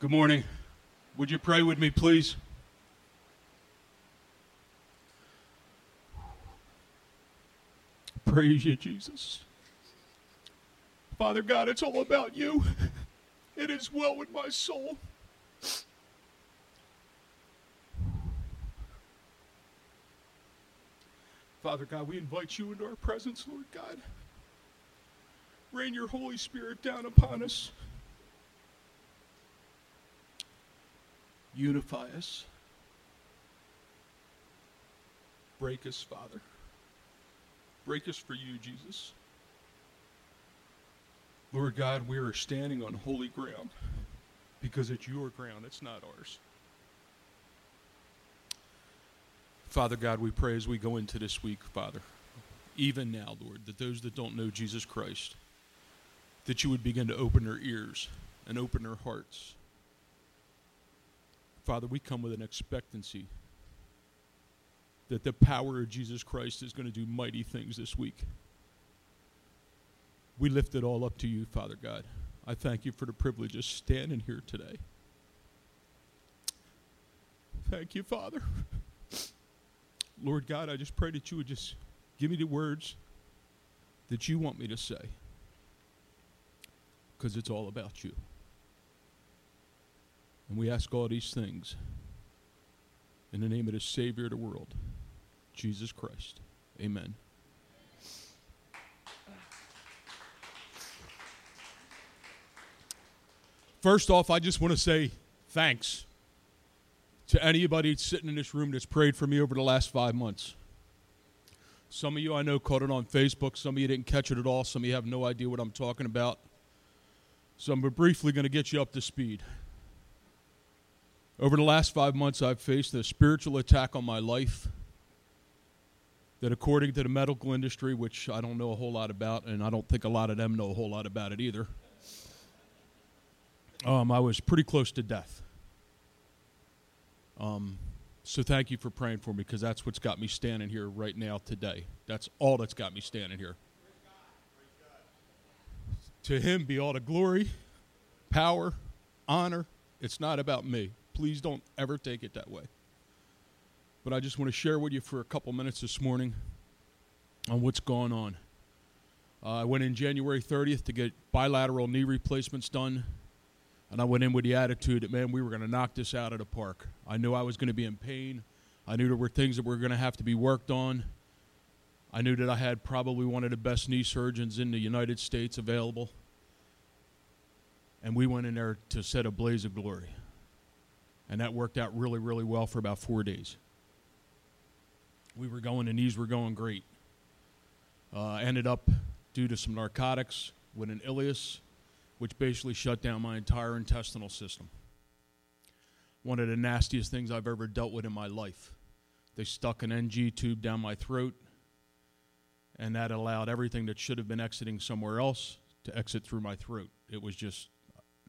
Good morning. Would you pray with me, please? Praise you, Jesus. Father God, it's all about you. It is well with my soul. Father God, we invite you into our presence, Lord God. Rain your Holy Spirit down upon us. Unify us. Break us, Father. Break us for you, Jesus. Lord God, we are standing on holy ground because it's your ground, it's not ours. Father God, we pray as we go into this week, Father, even now, Lord, that those that don't know Jesus Christ, that you would begin to open their ears and open their hearts. Father, we come with an expectancy that the power of Jesus Christ is going to do mighty things this week. We lift it all up to you, Father God. I thank you for the privilege of standing here today. Thank you, Father. Lord God, I just pray that you would just give me the words that you want me to say because it's all about you. And we ask all these things in the name of the Savior of the world, Jesus Christ. Amen. First off, I just want to say thanks to anybody sitting in this room that's prayed for me over the last five months. Some of you I know caught it on Facebook. Some of you didn't catch it at all. Some of you have no idea what I'm talking about. So I'm briefly going to get you up to speed. Over the last five months, I've faced a spiritual attack on my life that, according to the medical industry, which I don't know a whole lot about, and I don't think a lot of them know a whole lot about it either, um, I was pretty close to death. Um, so thank you for praying for me because that's what's got me standing here right now today. That's all that's got me standing here. To him be all the glory, power, honor. It's not about me. Please don't ever take it that way. But I just want to share with you for a couple minutes this morning on what's going on. Uh, I went in January 30th to get bilateral knee replacements done and I went in with the attitude that, man, we were going to knock this out of the park. I knew I was going to be in pain. I knew there were things that were going to have to be worked on. I knew that I had probably one of the best knee surgeons in the United States available. And we went in there to set a blaze of glory. And that worked out really, really well for about four days. We were going, the knees were going great. Uh, ended up, due to some narcotics, with an ileus which basically shut down my entire intestinal system. One of the nastiest things I've ever dealt with in my life. They stuck an NG tube down my throat, and that allowed everything that should have been exiting somewhere else to exit through my throat. It was just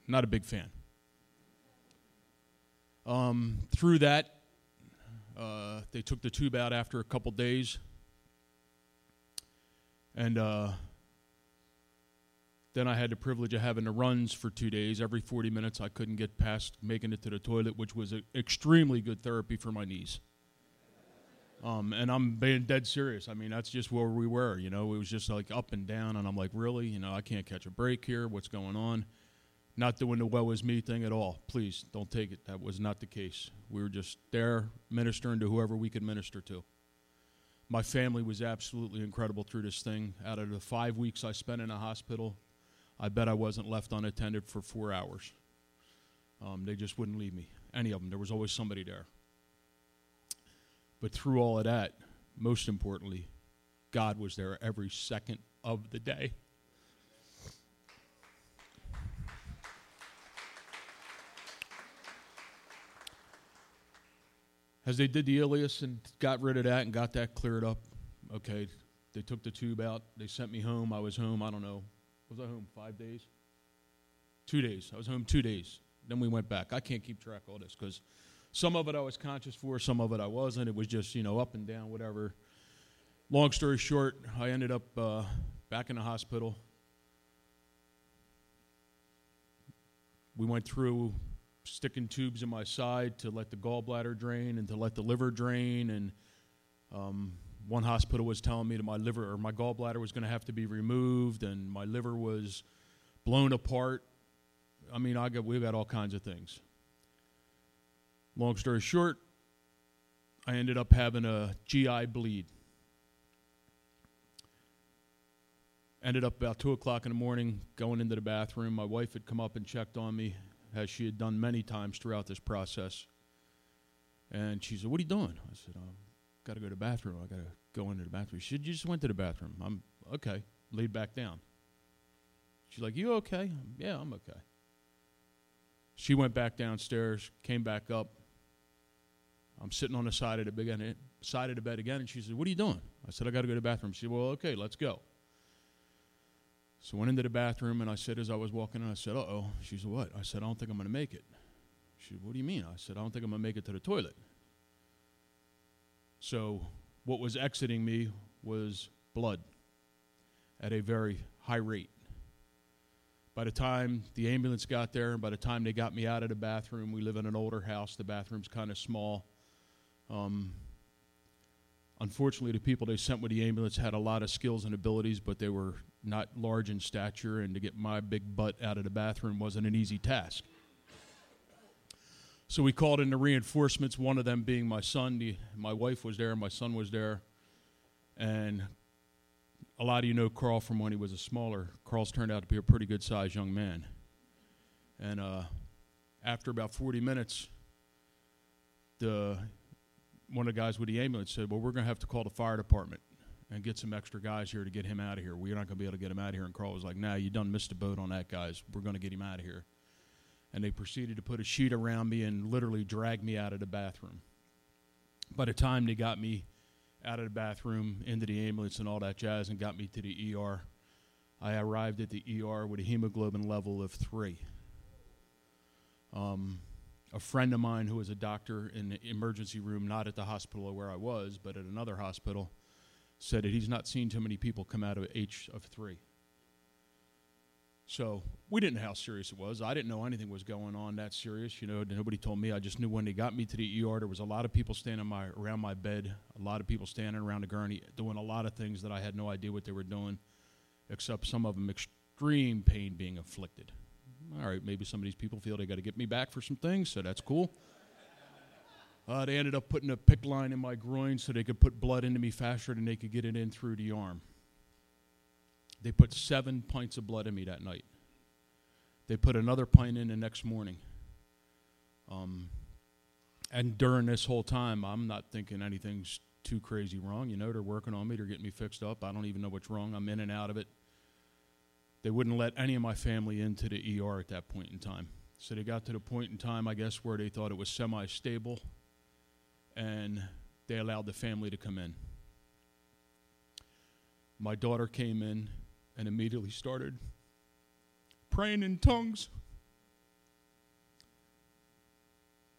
not a big fan. Um, through that, uh, they took the tube out after a couple days, and uh, then I had the privilege of having the runs for two days. Every 40 minutes, I couldn't get past making it to the toilet, which was extremely good therapy for my knees. Um, and I'm being dead serious. I mean, that's just where we were. You know, it was just like up and down, and I'm like, really? You know, I can't catch a break here. What's going on? Not doing the well as me thing at all. Please don't take it. That was not the case. We were just there ministering to whoever we could minister to. My family was absolutely incredible through this thing. Out of the five weeks I spent in a hospital, I bet I wasn't left unattended for four hours. Um, they just wouldn't leave me, any of them. There was always somebody there. But through all of that, most importantly, God was there every second of the day. As they did the ileus and got rid of that and got that cleared up, okay, they took the tube out. They sent me home. I was home, I don't know, was I home five days? Two days. I was home two days. Then we went back. I can't keep track of all this because some of it I was conscious for, some of it I wasn't. It was just, you know, up and down, whatever. Long story short, I ended up uh, back in the hospital. We went through sticking tubes in my side to let the gallbladder drain and to let the liver drain. And um, one hospital was telling me that my liver or my gallbladder was going to have to be removed, and my liver was blown apart. I mean, I got we got all kinds of things. Long story short, I ended up having a GI bleed. Ended up about two o'clock in the morning going into the bathroom. My wife had come up and checked on me, as she had done many times throughout this process. And she said, "What are you doing?" I said, um, "I got to go to the bathroom. I got to go into the bathroom." She said, "You just went to the bathroom." I'm okay. Laid back down. She's like, "You okay?" yeah, I'm okay. She went back downstairs, came back up. I'm sitting on the side of the bed, side of the bed again, and she said, "What are you doing?" I said, "I got to go to the bathroom." She said, "Well, okay, let's go." So went into the bathroom and I said, as I was walking in, I said, uh oh. She said, what? I said, I don't think I'm going to make it. She said, what do you mean? I said, I don't think I'm going to make it to the toilet. So what was exiting me was blood at a very high rate. By the time the ambulance got there, and by the time they got me out of the bathroom, we live in an older house. The bathroom's kind of small. Um, unfortunately, the people they sent with the ambulance had a lot of skills and abilities, but they were not large in stature, and to get my big butt out of the bathroom wasn't an easy task. So we called in the reinforcements, one of them being my son. The, my wife was there, my son was there. And a lot of you know Carl from when he was a smaller. Carl's turned out to be a pretty good sized young man. And uh, after about 40 minutes, the, one of the guys with the ambulance said, Well, we're going to have to call the fire department and get some extra guys here to get him out of here. We're not going to be able to get him out of here. And Carl was like, nah, you done missed a boat on that, guys. We're going to get him out of here. And they proceeded to put a sheet around me and literally drag me out of the bathroom. By the time they got me out of the bathroom, into the ambulance, and all that jazz, and got me to the ER, I arrived at the ER with a hemoglobin level of three. Um, a friend of mine who was a doctor in the emergency room, not at the hospital where I was, but at another hospital, said that he's not seen too many people come out of H of three. So we didn't know how serious it was. I didn't know anything was going on that serious. You know, nobody told me. I just knew when they got me to the ER, there was a lot of people standing my, around my bed, a lot of people standing around the gurney, doing a lot of things that I had no idea what they were doing, except some of them extreme pain being inflicted. All right, maybe some of these people feel they got to get me back for some things, so that's cool. Uh, they ended up putting a PICC line in my groin so they could put blood into me faster than they could get it in through the arm. They put seven pints of blood in me that night. They put another pint in the next morning. Um, and during this whole time, I'm not thinking anything's too crazy wrong. You know, they're working on me, they're getting me fixed up. I don't even know what's wrong. I'm in and out of it. They wouldn't let any of my family into the ER at that point in time. So they got to the point in time, I guess, where they thought it was semi stable and they allowed the family to come in. My daughter came in and immediately started praying in tongues.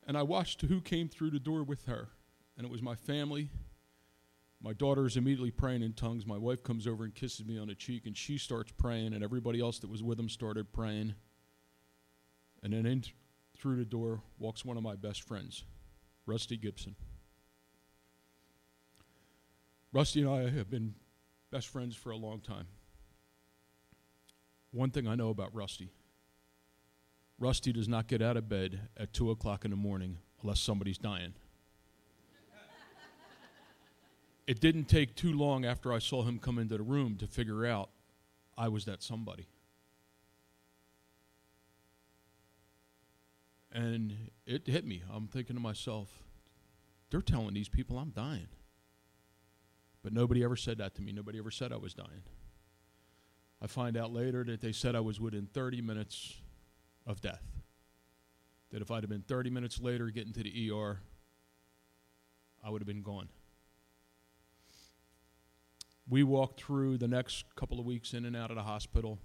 And I watched who came through the door with her, and it was my family. My daughter is immediately praying in tongues. My wife comes over and kisses me on the cheek, and she starts praying, and everybody else that was with them started praying. And then in through the door walks one of my best friends. Rusty Gibson. Rusty and I have been best friends for a long time. One thing I know about Rusty Rusty does not get out of bed at 2 o'clock in the morning unless somebody's dying. it didn't take too long after I saw him come into the room to figure out I was that somebody. And it hit me. I'm thinking to myself, they're telling these people I'm dying. But nobody ever said that to me. Nobody ever said I was dying. I find out later that they said I was within 30 minutes of death. That if I'd have been 30 minutes later getting to the ER, I would have been gone. We walked through the next couple of weeks in and out of the hospital.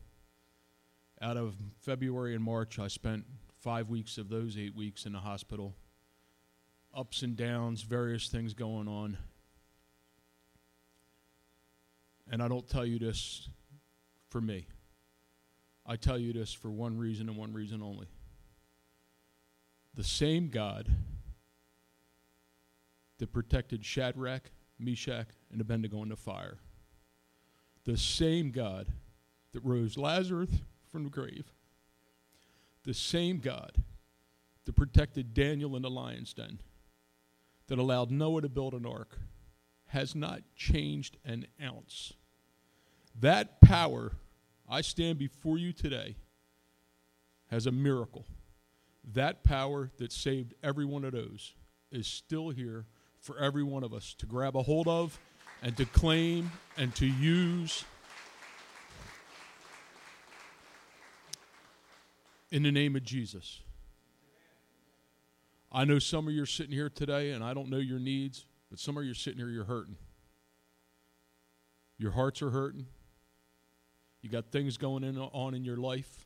Out of February and March, I spent five weeks of those eight weeks in the hospital. Ups and downs, various things going on. And I don't tell you this for me. I tell you this for one reason and one reason only. The same God that protected Shadrach, Meshach, and Abednego in the fire. The same God that rose Lazarus from the grave. The same God that protected Daniel in the lion's den, that allowed Noah to build an ark, has not changed an ounce. That power, I stand before you today, has a miracle. That power that saved every one of those is still here for every one of us to grab a hold of and to claim and to use. In the name of Jesus. I know some of you are sitting here today, and I don't know your needs, but some of you are sitting here, you're hurting. Your hearts are hurting. You got things going in, on in your life.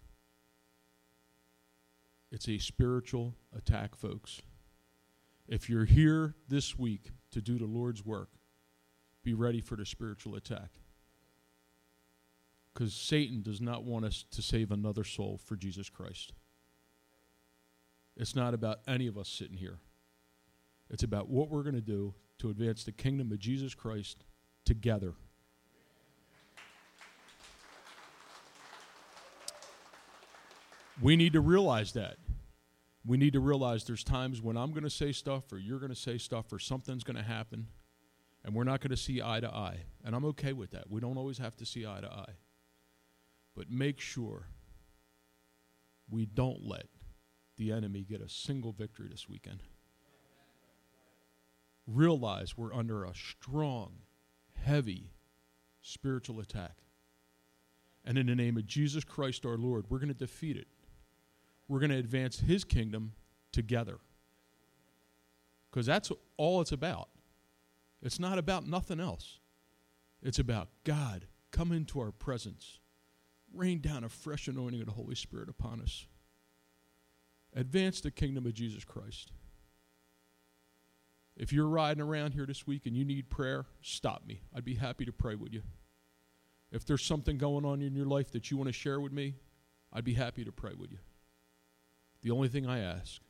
It's a spiritual attack, folks. If you're here this week to do the Lord's work, be ready for the spiritual attack. Because Satan does not want us to save another soul for Jesus Christ. It's not about any of us sitting here. It's about what we're going to do to advance the kingdom of Jesus Christ together. We need to realize that. We need to realize there's times when I'm going to say stuff or you're going to say stuff or something's going to happen and we're not going to see eye to eye. And I'm okay with that. We don't always have to see eye to eye. But make sure we don't let the enemy get a single victory this weekend. Realize we're under a strong, heavy spiritual attack. And in the name of Jesus Christ our Lord, we're going to defeat it we're going to advance his kingdom together. Because that's all it's about. It's not about nothing else. It's about God come into our presence, rain down a fresh anointing of the Holy Spirit upon us. Advance the kingdom of Jesus Christ. If you're riding around here this week and you need prayer, stop me. I'd be happy to pray with you. If there's something going on in your life that you want to share with me, I'd be happy to pray with you. The only thing I ask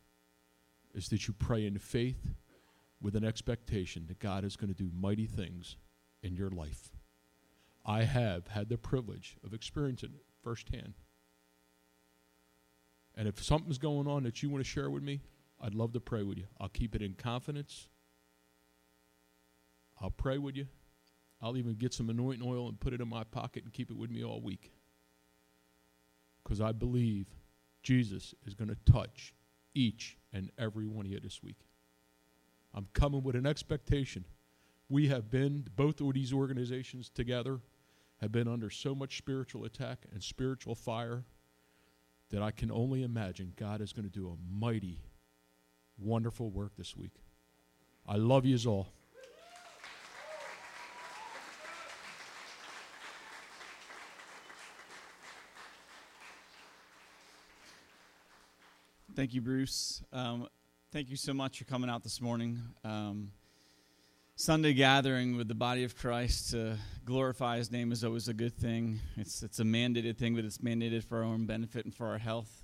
is that you pray in faith with an expectation that God is going to do mighty things in your life. I have had the privilege of experiencing it firsthand. And if something's going on that you want to share with me, I'd love to pray with you. I'll keep it in confidence. I'll pray with you. I'll even get some anointing oil and put it in my pocket and keep it with me all week. Because I believe Jesus is going to touch each and every one of you this week. I'm coming with an expectation. We have been, both of these organizations together, have been under so much spiritual attack and spiritual fire that I can only imagine God is going to do a mighty, wonderful work this week. I love you all. Thank you, Bruce. Um, thank you so much for coming out this morning. Um, Sunday gathering with the body of Christ to glorify His name is always a good thing. It's it's a mandated thing, but it's mandated for our own benefit and for our health.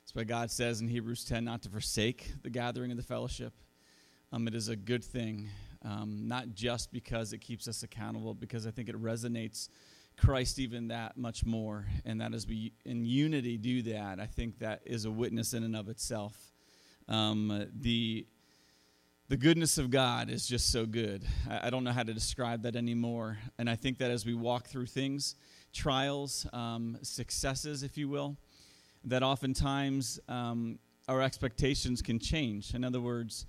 That's why God says in Hebrews 10 not to forsake the gathering of the fellowship. Um, it is a good thing, um, not just because it keeps us accountable, because I think it resonates Christ even that much more. And that as we in unity do that, I think that is a witness in and of itself. Um, the the goodness of God is just so good. I, don't know how to describe that anymore. And I think that as we walk through things, trials, um, successes, if you will, that oftentimes um, our expectations can change. In other words,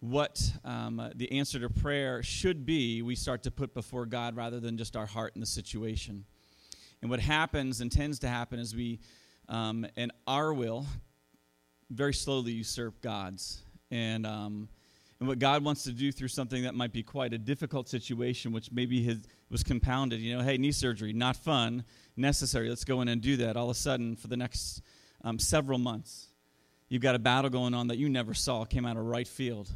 what um, the answer to prayer should be, we start to put before God rather than just our heart in the situation. And what happens and tends to happen is we, um, in our will, very slowly usurp God's. And, um, and what God wants to do through something that might be quite a difficult situation, which maybe was compounded, you know, hey, knee surgery, not fun, necessary, let's go in and do that. All of a sudden, for the next um, several months, you've got a battle going on that you never saw, came out of right field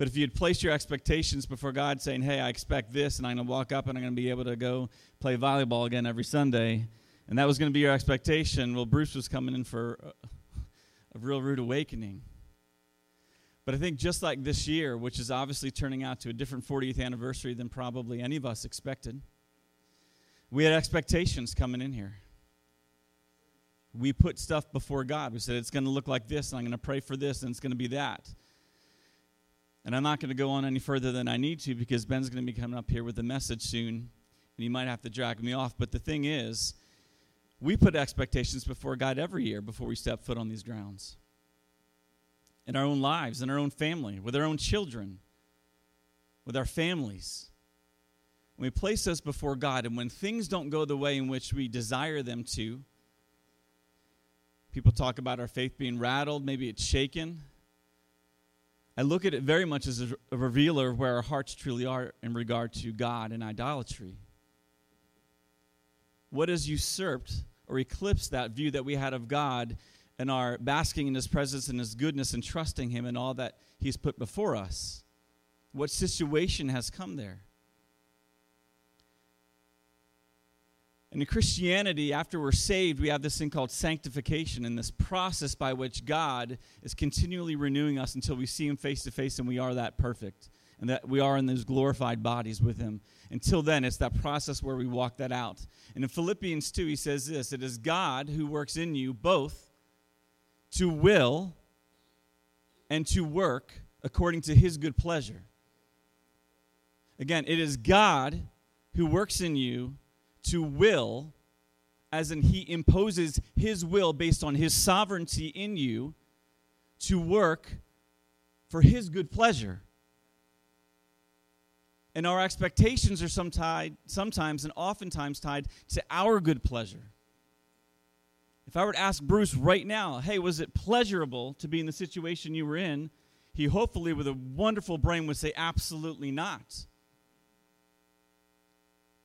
but if you had placed your expectations before God, saying, Hey, I expect this, and I'm going to walk up and I'm going to be able to go play volleyball again every Sunday, and that was going to be your expectation, well, Bruce was coming in for a of real rude awakening. But I think just like this year, which is obviously turning out to a different 40th anniversary than probably any of us expected, we had expectations coming in here. We put stuff before God. We said, it's going to look like this, and I'm going to pray for this, and it's going to be that. And I'm not going to go on any further than I need to because Ben's going to be coming up here with a message soon, and he might have to drag me off. But the thing is, we put expectations before God every year before we step foot on these grounds. In our own lives, in our own family, with our own children, with our families. we place those before God, and when things don't go the way in which we desire them to, people talk about our faith being rattled, maybe it's shaken. I look at it very much as a revealer of where our hearts truly are in regard to God and idolatry. What has usurped or eclipsed that view that we had of God and are basking in His presence and His goodness and trusting Him and all that He's put before us? What situation has come there? And in Christianity, after we're saved, we have this thing called sanctification and this process by which God is continually renewing us until we see Him face to face and we are that perfect and that we are in those glorified bodies with Him. Until then, it's that process where we walk that out. And in Philippians 2, he says this It is God who works in you both to will and to work according to his good pleasure. Again, it is God who works in you to will, as in he imposes his will based on his sovereignty in you, to work for his good pleasure. And our expectations are some tied, sometimes and oftentimes tied to our good pleasure. If I were to ask Bruce right now, hey, was it pleasurable to be in the situation you were in? He hopefully, with a wonderful brain, would say, absolutely not.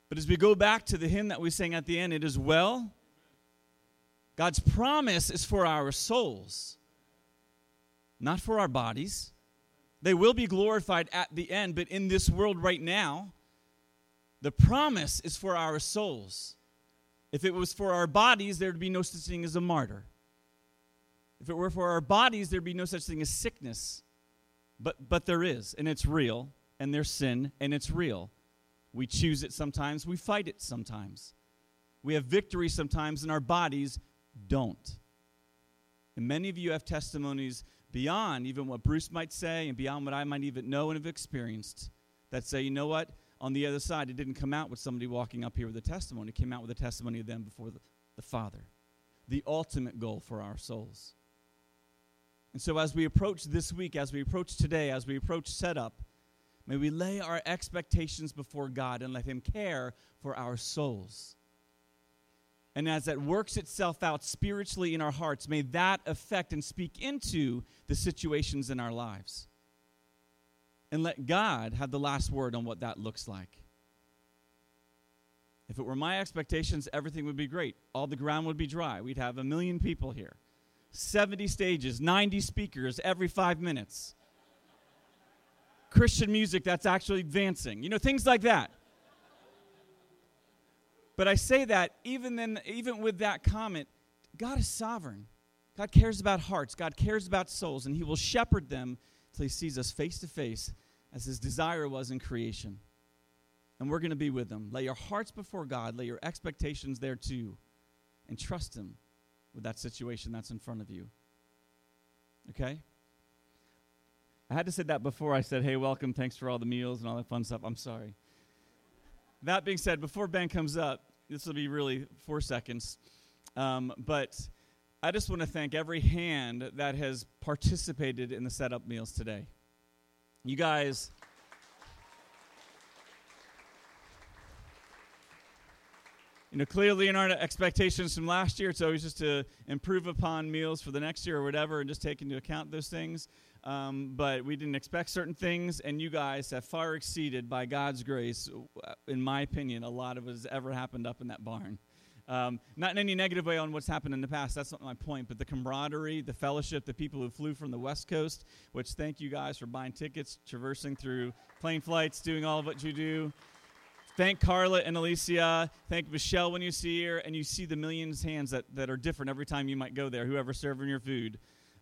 But as we go back to the hymn that we sang at the end, it is well. God's promise is for our souls, not for our bodies. They will be glorified at the end, but in this world right now, the promise is for our souls. If it was for our bodies, there'd be no such thing as a martyr. If it were for our bodies, there'd be no such thing as sickness. But, but there is, and it's real, and there's sin, and it's real. We choose it sometimes, we fight it sometimes. We have victory sometimes, and our bodies don't. And many of you have testimonies beyond even what Bruce might say and beyond what I might even know and have experienced that say, you know what? On the other side, it didn't come out with somebody walking up here with a testimony. It came out with a testimony of them before the, the Father. The ultimate goal for our souls. And so, as we approach this week, as we approach today, as we approach setup, may we lay our expectations before God and let Him care for our souls. And as that works itself out spiritually in our hearts, may that affect and speak into the situations in our lives. And let God have the last word on what that looks like. If it were my expectations, everything would be great. All the ground would be dry. We'd have a million people here, 70 stages, 90 speakers every five minutes. Christian music that's actually advancing, you know, things like that. But I say that even then, even with that comment, God is sovereign. God cares about hearts. God cares about souls, and He will shepherd them till He sees us face to face, as His desire was in creation. And we're going to be with them. Lay your hearts before God. Lay your expectations there too, and trust Him with that situation that's in front of you. Okay. I had to say that before I said, "Hey, welcome. Thanks for all the meals and all that fun stuff." I'm sorry. That being said, before Ben comes up, this will be really four seconds. Um, but I just want to thank every hand that has participated in the setup meals today. You guys. You know, clearly in our expectations from last year, it's always just to improve upon meals for the next year or whatever and just take into account those things. Um, but we didn't expect certain things, and you guys have far exceeded, by God's grace, uh, in my opinion, a lot of what has ever happened up in that barn. Um, not in any negative way on what's happened in the past, that's not my point, but the camaraderie, the fellowship, the people who flew from the West Coast, which thank you guys for buying tickets, traversing through plane flights, doing all of what you do. Thank Carla and Alicia. Thank Michelle when you see her, and you see the millions hands that, that are different every time you might go there, whoever's serving your food.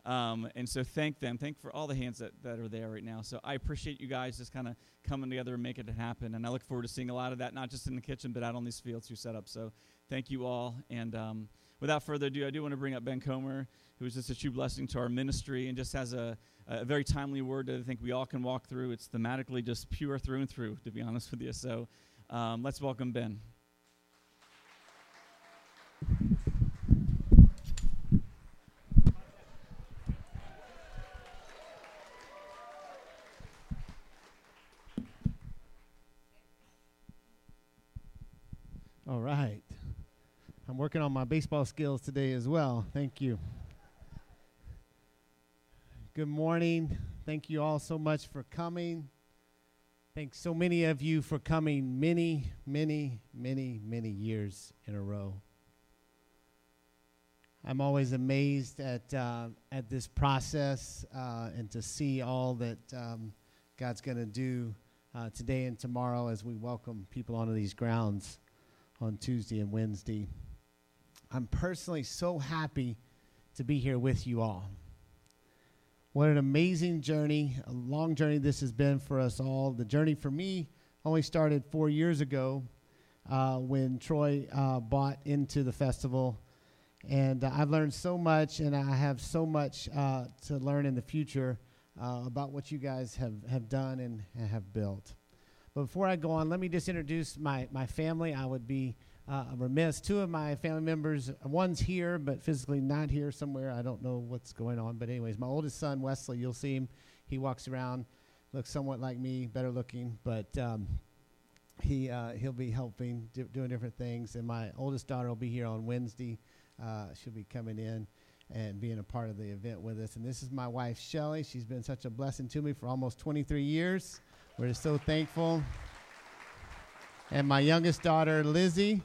Um, and so thank them. Thank for all the hands that, that are there right now. So I appreciate you guys just kind of coming together and making it happen. And I look forward to seeing a lot of that, not just in the kitchen, but out on these fields you set up. So thank you all. And um, without further ado, I do want to bring up Ben Comer, who is just a true blessing to our ministry and just has a, a very timely word that I think we all can walk through. It's thematically just pure through and through, to be honest with you. So um, let's welcome Ben. All right. I'm working on my baseball skills today as well. Thank you. Good morning. Thank you all so much for coming. Thanks so many of you for coming many, many, many, many years in a row. I'm always amazed at uh, at this process uh, and to see all that um, God's going to do uh, today and tomorrow as we welcome people onto these grounds on Tuesday and Wednesday. I'm personally so happy to be here with you all. What an amazing journey, a long journey this has been for us all. The journey for me only started four years ago uh, when Troy uh, bought into the festival. And uh, I've learned so much, and I have so much uh, to learn in the future uh, about what you guys have, have done and, and have built. But before I go on, let me just introduce my, my family. I would be uh, remiss. Two of my family members, one's here, but physically not here somewhere. I don't know what's going on. But, anyways, my oldest son, Wesley, you'll see him. He walks around, looks somewhat like me, better looking, but um, he, uh, he'll be helping, do, doing different things. And my oldest daughter will be here on Wednesday. Uh, she'll be coming in and being a part of the event with us. And this is my wife, Shelly. She's been such a blessing to me for almost 23 years. We're so thankful. And my youngest daughter, Lizzie.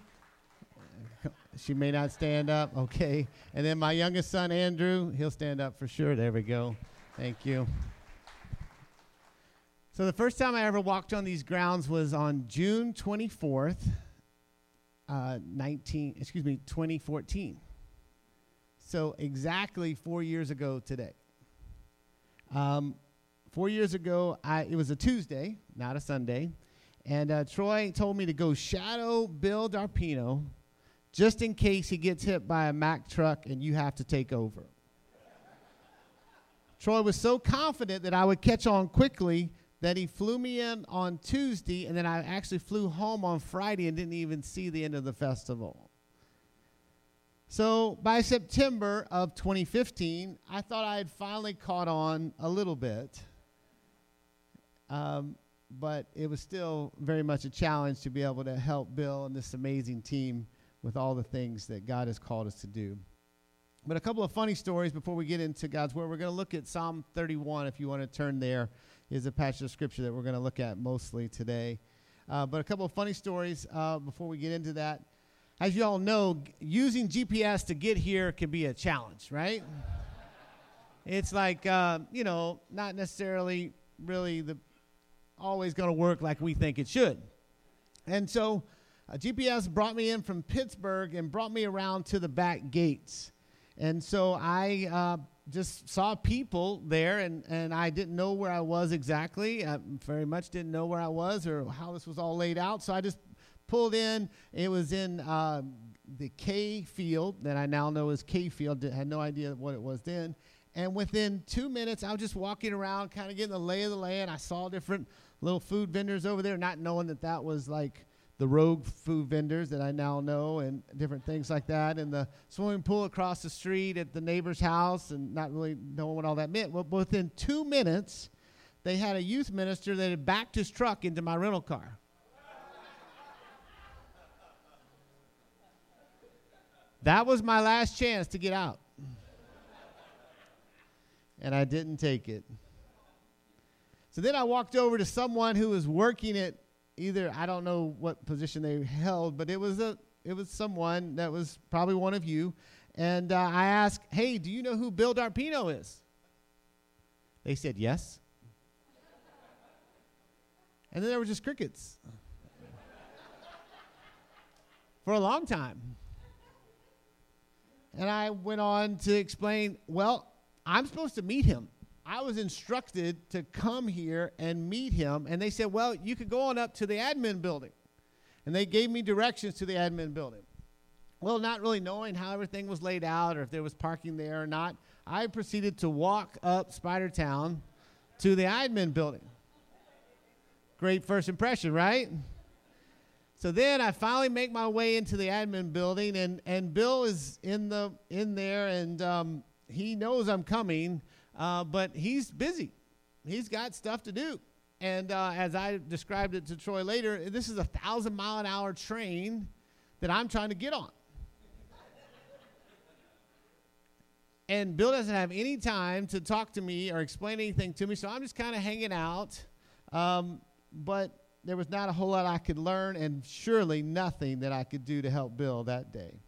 She may not stand up. Okay. And then my youngest son, Andrew. He'll stand up for sure. There we go. Thank you. So the first time I ever walked on these grounds was on June 24th, uh, 19, excuse me, 2014. So exactly four years ago today. Um, four years ago, I, it was a Tuesday, not a Sunday, and uh, Troy told me to go shadow Bill Darpino just in case he gets hit by a Mack truck and you have to take over. Troy was so confident that I would catch on quickly that he flew me in on Tuesday, and then I actually flew home on Friday and didn't even see the end of the festival. So by September of 2015, I thought I had finally caught on a little bit. Um, but it was still very much a challenge to be able to help Bill and this amazing team with all the things that God has called us to do. But a couple of funny stories before we get into God's Word. We're going to look at Psalm 31, if you want to turn there, is a passage of Scripture that we're going to look at mostly today. Uh, but a couple of funny stories uh, before we get into that. As you all know, g- using GPS to get here can be a challenge, right? it's like, uh, you know, not necessarily really the always going to work like we think it should. And so GPS brought me in from Pittsburgh and brought me around to the back gates. And so I uh, just saw people there, and, and I didn't know where I was exactly. I very much didn't know where I was or how this was all laid out. So I just pulled in. It was in uh, the K field that I now know is K field. I Had no idea what it was then. And within two minutes, I was just walking around, kind of getting the lay of the land. I saw different little food vendors over there, not knowing that that was like the rogue food vendors that I now know and different things like that, and the swimming pool across the street at the neighbor's house, and not really knowing what all that meant. Well, within two minutes, they had a youth minister that had backed his truck into my rental car. that was my last chance to get out. And I didn't take it. So then I walked over to someone who was working at either I don't know what position they held, but it was a it was someone that was probably one of you, and uh, I asked, "Hey, do you know who Bill Darpino is?" They said yes, and then there were just crickets for a long time. And I went on to explain, well, I'm supposed to meet him. I was instructed to come here and meet him. And they said, well, you could go on up to the admin building. And they gave me directions to the admin building. Well, not really knowing how everything was laid out or if there was parking there or not, I proceeded to walk up Spider Town to the admin building. Great first impression, right? So then I finally make my way into the admin building, and, and Bill is in the in there, and um, he knows I'm coming, uh, but he's busy. He's got stuff to do. And uh, as I described it to Troy later, this is a thousand mile an hour train that I'm trying to get on. and Bill doesn't have any time to talk to me or explain anything to me, so I'm just kind of hanging out. Um, but there was not a whole lot I could learn, and surely nothing that I could do to help Bill that day.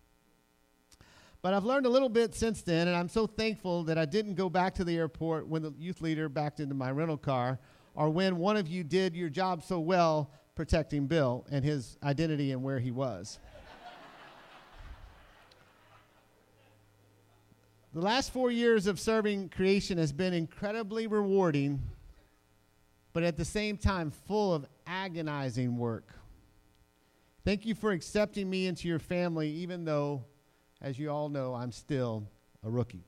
But I've learned a little bit since then, and I'm so thankful that I didn't go back to the airport when the youth leader backed into my rental car, or when one of you did your job so well protecting Bill and his identity and where he was. the last four years of serving creation has been incredibly rewarding, but at the same time, full of agonizing work. Thank you for accepting me into your family, even though as you all know, I'm still a rookie.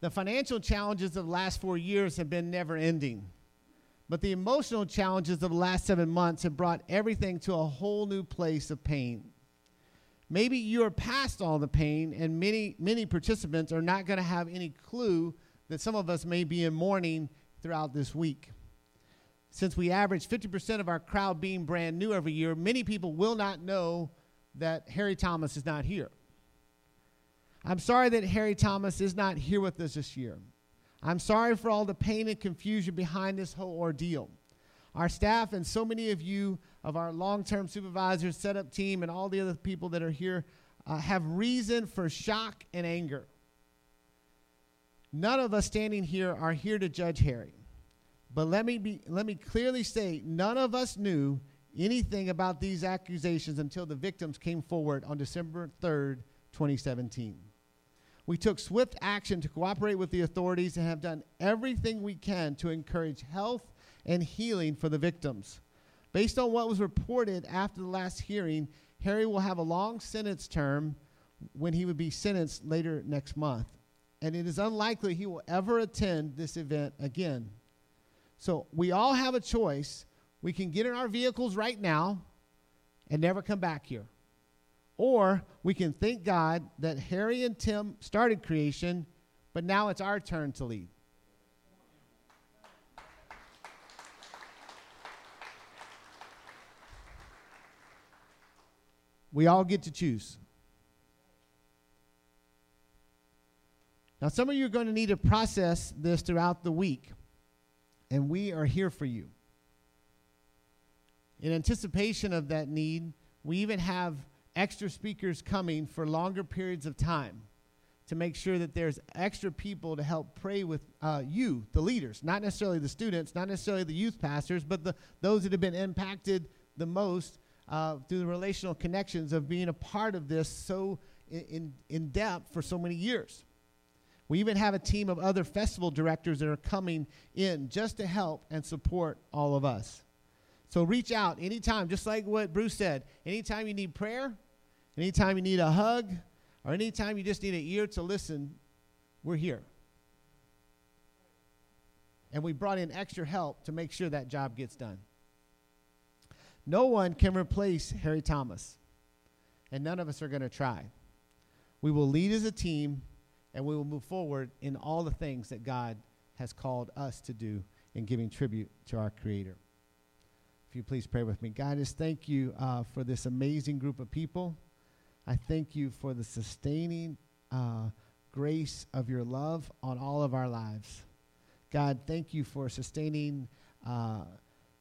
The financial challenges of the last four years have been never ending. But the emotional challenges of the last seven months have brought everything to a whole new place of pain. Maybe you are past all the pain, and many, many participants are not going to have any clue that some of us may be in mourning throughout this week. Since we average 50% of our crowd being brand new every year, many people will not know that Harry Thomas is not here. I'm sorry that Harry Thomas is not here with us this year. I'm sorry for all the pain and confusion behind this whole ordeal. Our staff and so many of you of our long term supervisors, setup team, and all the other people that are here uh, have reason for shock and anger. None of us standing here are here to judge Harry. But let me, be, let me clearly say none of us knew anything about these accusations until the victims came forward on December 3rd, 2017. We took swift action to cooperate with the authorities and have done everything we can to encourage health and healing for the victims. Based on what was reported after the last hearing, Harry will have a long sentence term when he would be sentenced later next month. And it is unlikely he will ever attend this event again. So we all have a choice we can get in our vehicles right now and never come back here. Or we can thank God that Harry and Tim started creation, but now it's our turn to lead. We all get to choose. Now, some of you are going to need to process this throughout the week, and we are here for you. In anticipation of that need, we even have extra speakers coming for longer periods of time to make sure that there's extra people to help pray with uh, you, the leaders, not necessarily the students, not necessarily the youth pastors, but the, those that have been impacted the most uh, through the relational connections of being a part of this so in, in depth for so many years. We even have a team of other festival directors that are coming in just to help and support all of us. So reach out anytime, just like what Bruce said. Anytime you need prayer, anytime you need a hug, or anytime you just need an ear to listen, we're here. And we brought in extra help to make sure that job gets done. No one can replace Harry Thomas, and none of us are going to try. We will lead as a team, and we will move forward in all the things that God has called us to do in giving tribute to our Creator. If you please pray with me. God, just thank you uh, for this amazing group of people. I thank you for the sustaining uh, grace of your love on all of our lives. God, thank you for sustaining uh,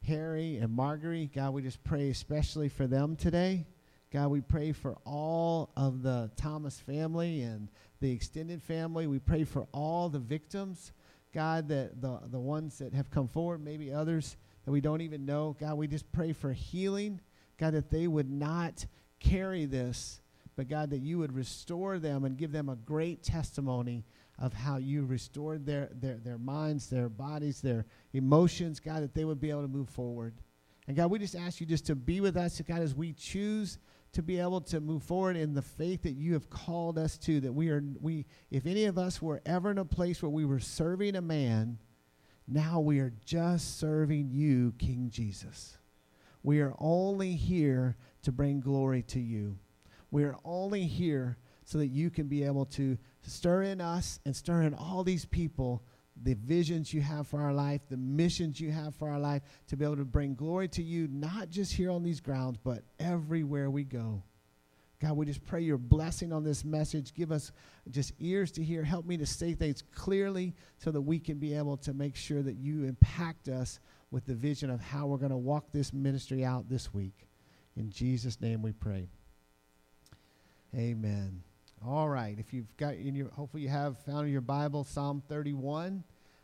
Harry and Marguerite. God, we just pray especially for them today. God, we pray for all of the Thomas family and the extended family. We pray for all the victims. God, that the, the ones that have come forward, maybe others that we don't even know. God, we just pray for healing. God, that they would not carry this, but God, that you would restore them and give them a great testimony of how you restored their, their, their minds, their bodies, their emotions, God, that they would be able to move forward. And God, we just ask you just to be with us, God, as we choose to be able to move forward in the faith that you have called us to. That we are, we, if any of us were ever in a place where we were serving a man, now we are just serving you, King Jesus. We are only here to bring glory to you. We are only here so that you can be able to stir in us and stir in all these people the visions you have for our life, the missions you have for our life, to be able to bring glory to you, not just here on these grounds, but everywhere we go. God, we just pray your blessing on this message. Give us just ears to hear. Help me to say things clearly so that we can be able to make sure that you impact us with the vision of how we're going to walk this ministry out this week. In Jesus' name we pray. Amen. All right. If you've got in your, hopefully you have found in your Bible Psalm 31.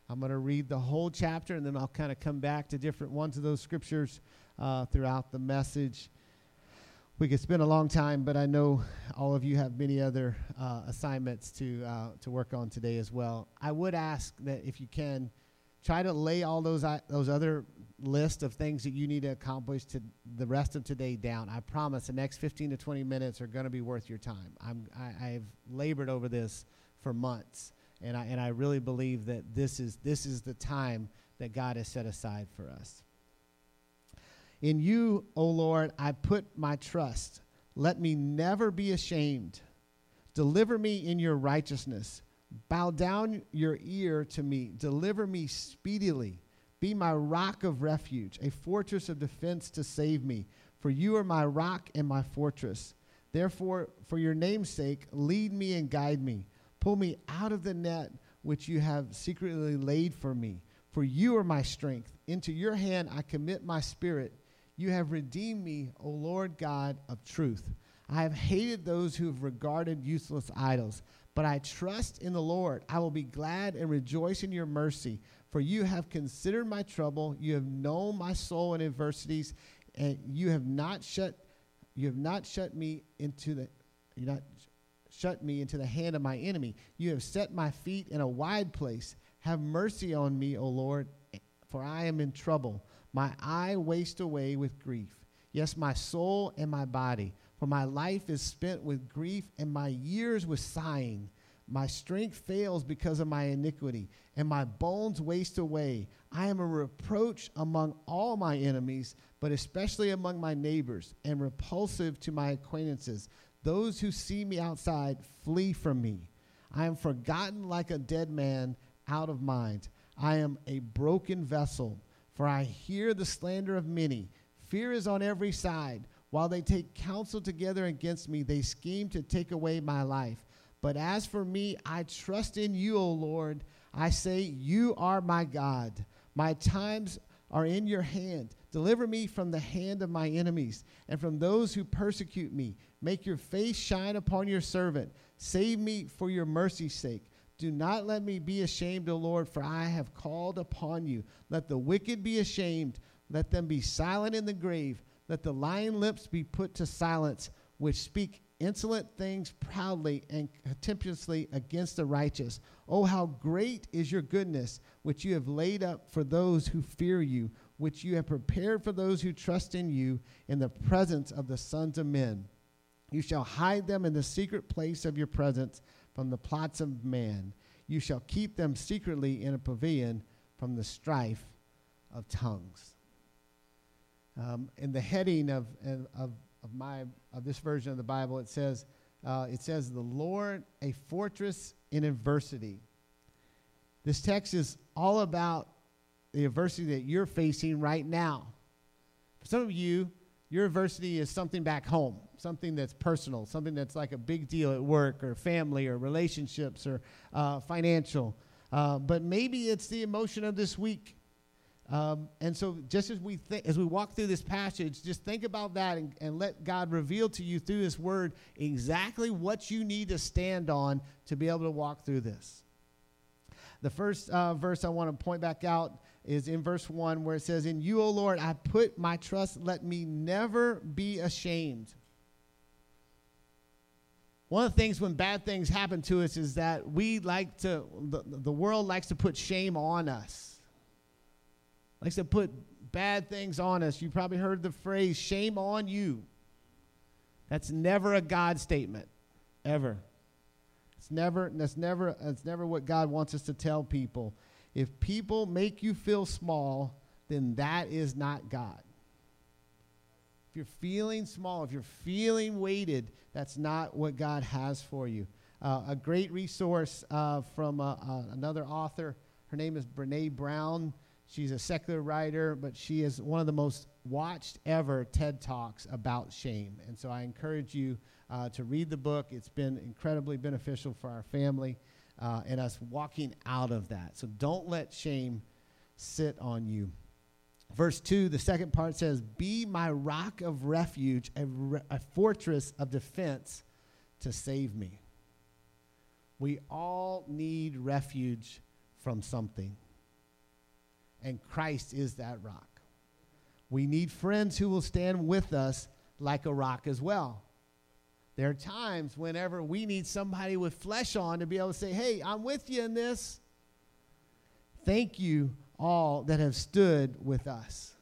I'm going to read the whole chapter and then I'll kind of come back to different ones of those scriptures uh, throughout the message. We could spend a long time, but I know all of you have many other uh, assignments to uh, to work on today as well. I would ask that if you can, try to lay all those those other list of things that you need to accomplish to the rest of today down. I promise the next 15 to 20 minutes are going to be worth your time. I'm, I, I've labored over this for months, and I, and I really believe that this is, this is the time that God has set aside for us. In you, O Lord, I put my trust. Let me never be ashamed. Deliver me in your righteousness. Bow down your ear to me. Deliver me speedily. Be my rock of refuge, a fortress of defense to save me. For you are my rock and my fortress. Therefore, for your name's sake, lead me and guide me. Pull me out of the net which you have secretly laid for me. For you are my strength. Into your hand I commit my spirit. You have redeemed me, O Lord God of truth. I have hated those who have regarded useless idols, but I trust in the Lord. I will be glad and rejoice in your mercy. For you have considered my trouble, you have known my soul in adversities, and you have not shut you have not shut me into the you not shut me into the hand of my enemy. You have set my feet in a wide place. Have mercy on me, O Lord, for I am in trouble. My eye waste away with grief. Yes, my soul and my body. For my life is spent with grief and my years with sighing. My strength fails because of my iniquity, and my bones waste away. I am a reproach among all my enemies, but especially among my neighbors, and repulsive to my acquaintances. Those who see me outside flee from me. I am forgotten like a dead man out of mind. I am a broken vessel, for I hear the slander of many. Fear is on every side. While they take counsel together against me, they scheme to take away my life. But as for me, I trust in you, O Lord. I say, You are my God. My times are in your hand. Deliver me from the hand of my enemies and from those who persecute me. Make your face shine upon your servant. Save me for your mercy's sake. Do not let me be ashamed, O Lord, for I have called upon you. Let the wicked be ashamed. Let them be silent in the grave. Let the lying lips be put to silence, which speak insolent things proudly and contemptuously against the righteous. Oh, how great is your goodness, which you have laid up for those who fear you, which you have prepared for those who trust in you in the presence of the sons of men. You shall hide them in the secret place of your presence from the plots of man. You shall keep them secretly in a pavilion from the strife of tongues. Um, in the heading of, of of my of this version of the Bible, it says uh, it says the Lord a fortress in adversity. This text is all about the adversity that you're facing right now. For some of you, your adversity is something back home, something that's personal, something that's like a big deal at work or family or relationships or uh, financial. Uh, but maybe it's the emotion of this week um, and so, just as we th- as we walk through this passage, just think about that and, and let God reveal to you through His Word exactly what you need to stand on to be able to walk through this. The first uh, verse I want to point back out is in verse 1 where it says, In you, O Lord, I put my trust. Let me never be ashamed. One of the things when bad things happen to us is that we like to, the, the world likes to put shame on us. Likes to put bad things on us. You probably heard the phrase, shame on you. That's never a God statement, ever. It's never, that's never, that's never what God wants us to tell people. If people make you feel small, then that is not God. If you're feeling small, if you're feeling weighted, that's not what God has for you. Uh, a great resource uh, from uh, uh another author, her name is Brene Brown. She's a secular writer, but she is one of the most watched ever TED Talks about shame. And so I encourage you uh, to read the book. It's been incredibly beneficial for our family uh, and us walking out of that. So don't let shame sit on you. Verse 2, the second part says, Be my rock of refuge, a, re- a fortress of defense to save me. We all need refuge from something, and Christ is that rock. We need friends who will stand with us like a rock as well. There are times whenever we need somebody with flesh on to be able to say, Hey, I'm with you in this. Thank you all that have stood with us.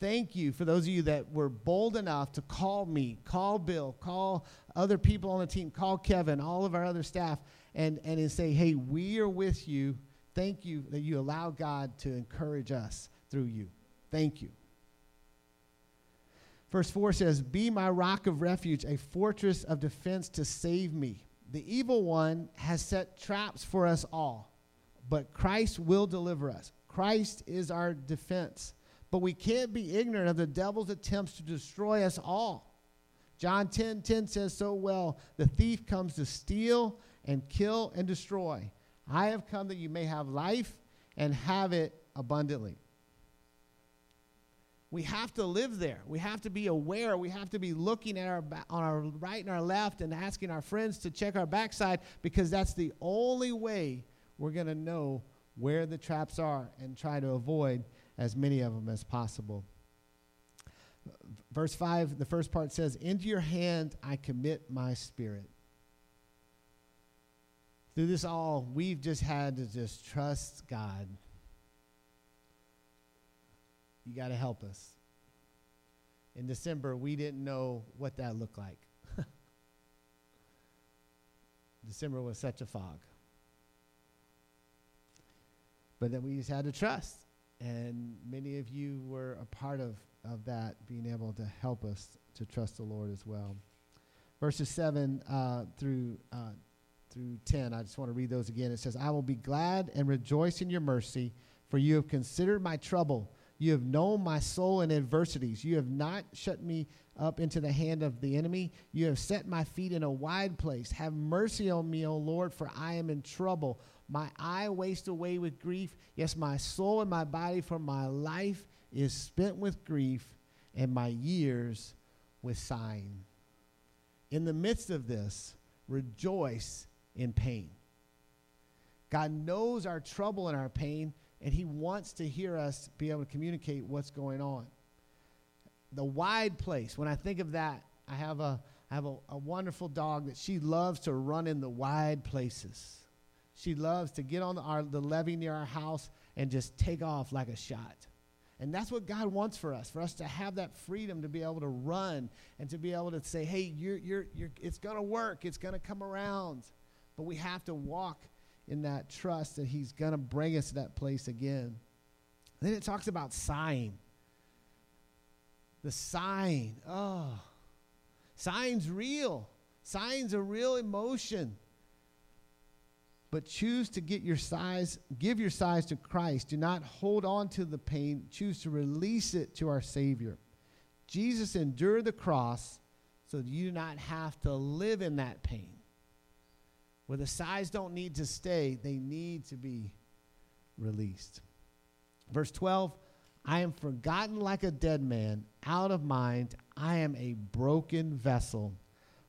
Thank you for those of you that were bold enough to call me, call Bill, call other people on the team, call Kevin, all of our other staff, and, and say, hey, we are with you. Thank you that you allow God to encourage us through you. Thank you. Verse 4 says, Be my rock of refuge, a fortress of defense to save me. The evil one has set traps for us all but Christ will deliver us. Christ is our defense. But we can't be ignorant of the devil's attempts to destroy us all. John 10 10 says so well the thief comes to steal and kill and destroy. I have come that you may have life and have it abundantly. We have to live there. We have to be aware. We have to be looking at our on our right and our left and asking our friends to check our backside because that's the only way we're going to know where the traps are and try to avoid as many of them as possible. Verse 5, the first part says, Into your hand I commit my spirit. Through this all, we've just had to just trust God. You got to help us. In December, we didn't know what that looked like. December was such a fog. But then we just had to trust. And many of you were a part of, of that, being able to help us to trust the Lord as well. Verses 7 uh, through, uh, through 10, I just want to read those again. It says, I will be glad and rejoice in your mercy, for you have considered my trouble. You have known my soul in adversities. You have not shut me up into the hand of the enemy. You have set my feet in a wide place. Have mercy on me, O Lord, for I am in trouble. My eye waste away with grief. Yes, my soul and my body, for my life is spent with grief and my years with sighing. In the midst of this, rejoice in pain. God knows our trouble and our pain, and He wants to hear us be able to communicate what's going on. The wide place, when I think of that, I have a, I have a, a wonderful dog that she loves to run in the wide places. She loves to get on the, our, the levee near our house and just take off like a shot. And that's what God wants for us, for us to have that freedom to be able to run and to be able to say, hey, you're, you're, you're, it's going to work, it's going to come around. But we have to walk in that trust that He's going to bring us to that place again. Then it talks about sighing. The sighing. Oh, sighing's real. Sighing's a real emotion but choose to get your sighs, give your sighs to Christ. Do not hold on to the pain. Choose to release it to our Savior. Jesus endured the cross so that you do not have to live in that pain. Where the sighs don't need to stay, they need to be released. Verse 12 I am forgotten like a dead man, out of mind. I am a broken vessel.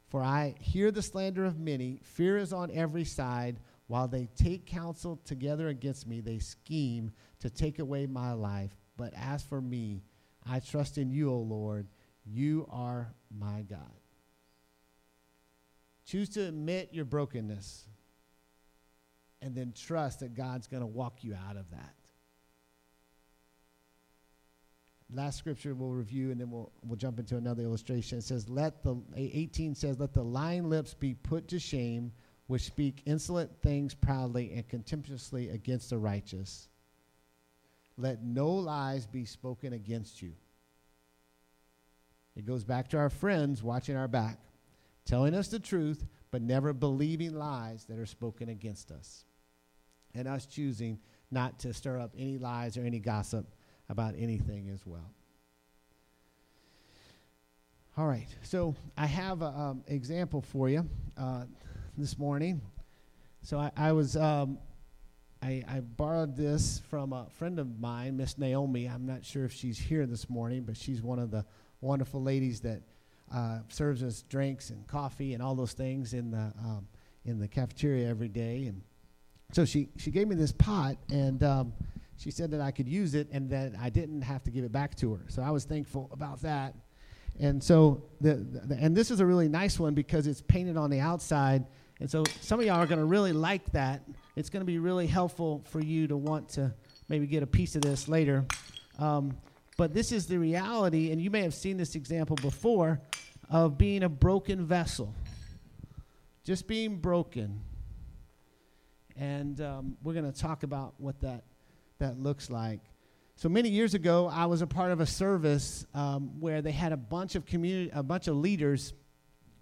For I hear the slander of many. Fear is on every side. While they take counsel together against me, they scheme to take away my life. But as for me, I trust in you, O Lord. You are my God. Choose to admit your brokenness and then trust that God's going to walk you out of that. Last scripture we'll review and then we'll, we'll jump into another illustration. It says, Let the, 18 says, Let the lying lips be put to shame, which speak insolent things proudly and contemptuously against the righteous. Let no lies be spoken against you. It goes back to our friends watching our back, telling us the truth, but never believing lies that are spoken against us. And us choosing not to stir up any lies or any gossip about anything as well. All right, so I have an um, example for you uh, this morning. So I, I was, um, I, I, borrowed this from a friend of mine, Miss Naomi. I'm not sure if she's here this morning, but she's one of the wonderful ladies that uh, serves us drinks and coffee and all those things in the um, in the cafeteria every day. And so she she gave me this pot, and um, she said that I could use it and that I didn't have to give it back to her. So I was thankful about that. And so, the, the, and this is a really nice one because it's painted on the outside. And so, some of y'all are going to really like that. It's going to be really helpful for you to want to maybe get a piece of this later. Um, but this is the reality, and you may have seen this example before of being a broken vessel, just being broken. And um, we're going to talk about what that that looks like. So many years ago, I was a part of a service um, where they had a bunch of community, a bunch of leaders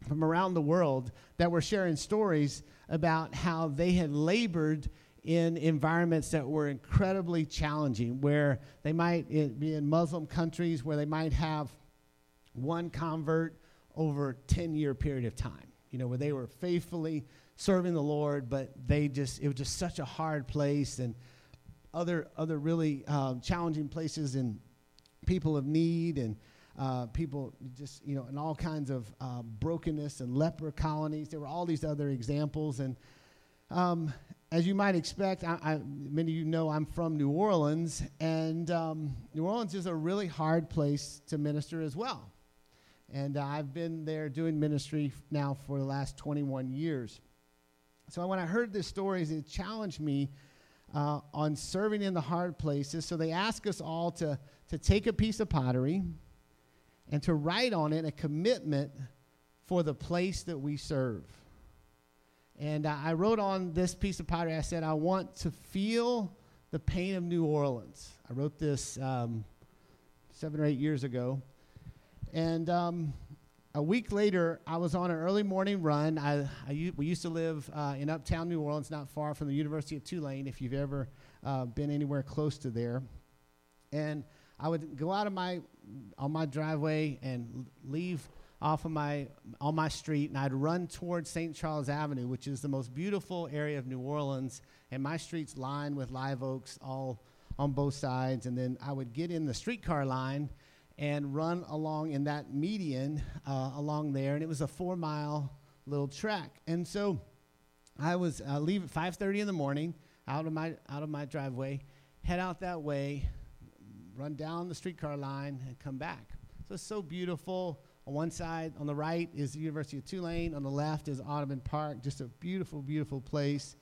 from around the world that were sharing stories about how they had labored in environments that were incredibly challenging, where they might be in Muslim countries where they might have one convert over a 10 year period of time, you know, where they were faithfully serving the Lord, but they just, it was just such a hard place. And other other really uh, challenging places and people of need and uh, people just you know in all kinds of uh, brokenness and leper colonies. There were all these other examples and. Um, as you might expect, I, I, many of you know I'm from New Orleans, and um, New Orleans is a really hard place to minister as well. And uh, I've been there doing ministry now for the last 21 years. So when I heard this story, it challenged me uh, on serving in the hard places. So they ask us all to, to take a piece of pottery and to write on it a commitment for the place that we serve. And uh, I wrote on this piece of pottery, I said, I want to feel the pain of New Orleans. I wrote this um, seven or eight years ago. And um, a week later, I was on an early morning run. I, I we used to live uh, in uptown New Orleans, not far from the University of Tulane, if you've ever uh, been anywhere close to there. And I would go out of my on my driveway and leave off of my on my street, and I'd run towards St. Charles Avenue, which is the most beautiful area of New Orleans. And my street's lined with live oaks all on both sides. And then I would get in the streetcar line and run along in that median uh, along there, and it was a four mile little track. And so I was uh, leave at 5:30 in the morning out of my out of my driveway, head out that way, run down the streetcar line, and come back. So it's so beautiful. On one side, on the right is the University of Tulane. On the left is Audubon Park. Just a beautiful, beautiful place.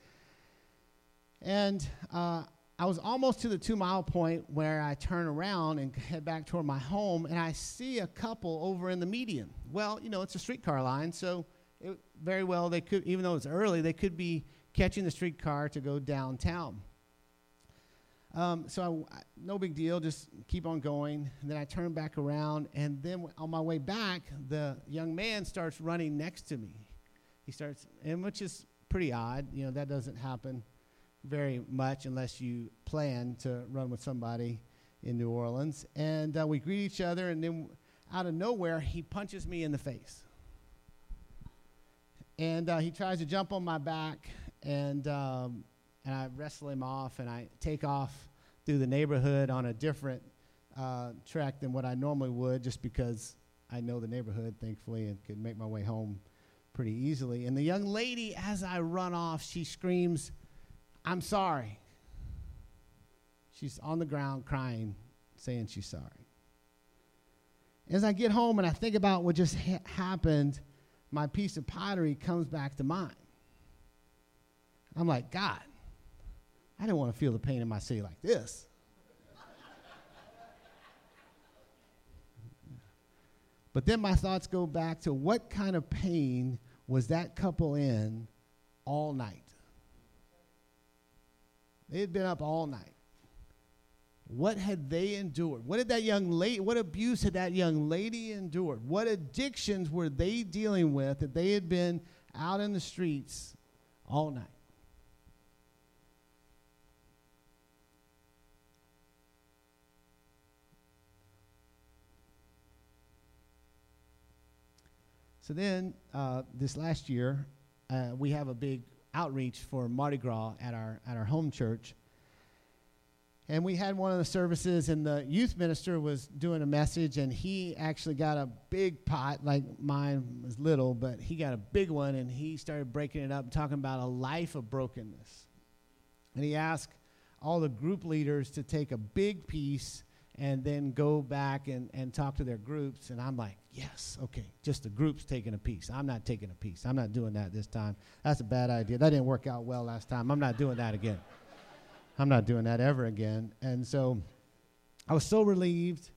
And uh, I was almost to the two mile point where I turn around and head back toward my home, and I see a couple over in the median. Well, you know, it's a streetcar line, so it, very well they could, even though it's early, they could be catching the streetcar to go downtown. Um, so I, no big deal, just keep on going. And then I turn back around, and then on my way back, the young man starts running next to me. He starts, and which is pretty odd. You know, that doesn't happen very much unless you plan to run with somebody in New Orleans. And uh, we greet each other, and then out of nowhere, he punches me in the face. And uh, he tries to jump on my back, and, um, and I wrestle him off, and I take off through the neighborhood on a different uh, track than what I normally would, just because I know the neighborhood, thankfully, and could make my way home pretty easily. And the young lady, as I run off, she screams, I'm sorry. She's on the ground crying, saying she's sorry. As I get home and I think about what just ha- happened, my piece of pottery comes back to mind. I'm like, God, I didn't want to feel the pain in my city like this. but then my thoughts go back to what kind of pain was that couple in all night? They had been up all night. What had they endured? What did that young lady, what abuse had that young lady endured? What addictions were they dealing with that they had been out in the streets all night? So then, uh, this last year, uh, we have a big outreach for Mardi Gras at our at our home church. And we had one of the services, and the youth minister was doing a message, and he actually got a big pot, like mine was little, but he got a big one, and he started breaking it up talking about a life of brokenness. And he asked all the group leaders to take a big piece and then go back and, and talk to their groups. And I'm like, yes, okay, just the group's taking a piece. I'm not taking a piece. I'm not doing that this time. That's a bad idea. That didn't work out well last time. I'm not doing that again. I'm not doing that ever again. And so I was so relieved.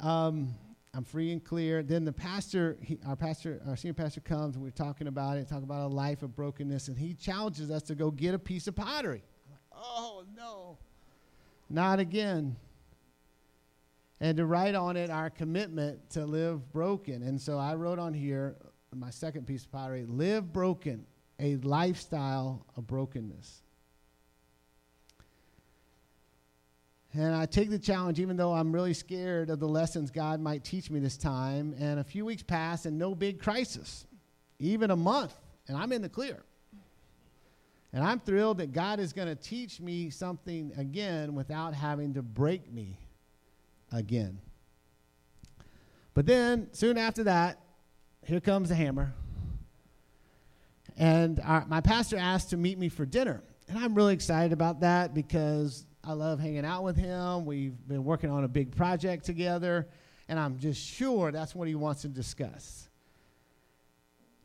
Um, I'm free and clear. Then the pastor, he, our pastor, our senior pastor comes, and we're talking about it, talking about a life of brokenness, and he challenges us to go get a piece of pottery. Like, oh no, not again. And to write on it our commitment to live broken. And so I wrote on here my second piece of pottery live broken, a lifestyle of brokenness. And I take the challenge, even though I'm really scared of the lessons God might teach me this time. And a few weeks pass and no big crisis, even a month, and I'm in the clear. And I'm thrilled that God is going to teach me something again without having to break me again. But then, soon after that, here comes the hammer. And our, my pastor asked to meet me for dinner. And I'm really excited about that because I love hanging out with him. We've been working on a big project together, and I'm just sure that's what he wants to discuss.